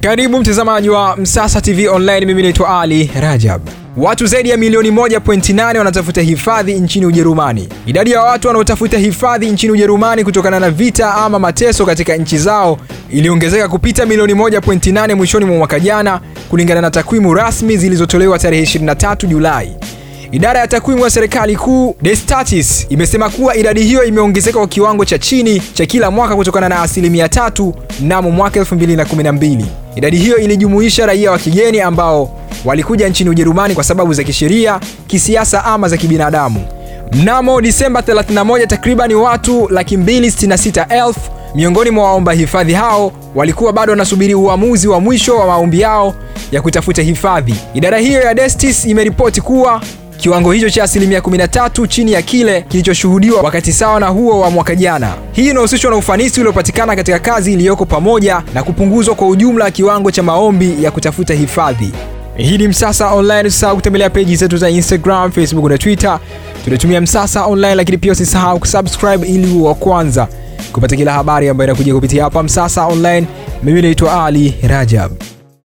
Karibu mtazamaji wa Msasa TV Online, mimi naitwa Ali Rajab. Watu zaidi ya milioni 1.8 wanatafuta hifadhi nchini Ujerumani. Idadi ya watu wanaotafuta hifadhi nchini Ujerumani kutokana na vita ama mateso katika nchi zao iliongezeka kupita milioni 1.8 mwishoni mwa mwaka jana, kulingana na takwimu rasmi zilizotolewa tarehe 23 Julai. Idara ya takwimu ya serikali kuu Destatis imesema kuwa idadi hiyo imeongezeka kwa kiwango cha chini cha kila mwaka kutokana na asilimia tatu mnamo mwaka 2012. Idadi hiyo ilijumuisha raia wa kigeni ambao walikuja nchini Ujerumani kwa sababu za kisheria, kisiasa ama za kibinadamu. Mnamo Disemba 31, takribani watu laki mbili sitini na sita elfu miongoni mwa waomba hifadhi hao walikuwa bado wanasubiri uamuzi wa mwisho wa maombi yao ya kutafuta hifadhi. Idara hiyo ya Destis imeripoti kuwa kiwango hicho cha asilimia 13 chini ya kile kilichoshuhudiwa wakati sawa na huo wa mwaka jana. Hii inahusishwa na ufanisi uliopatikana katika kazi iliyoko pamoja na kupunguzwa kwa ujumla kiwango cha maombi ya kutafuta hifadhi. Hii ni Msasa Online. Usisahau kutembelea peji zetu za Instagram, Facebook na Twitter. Tunatumia Msasa Online, lakini pia usisahau kusubscribe ili uwe wa kwanza kupata kila habari ambayo inakuja kupitia hapa Msasa Online. Mimi naitwa Ali Rajab.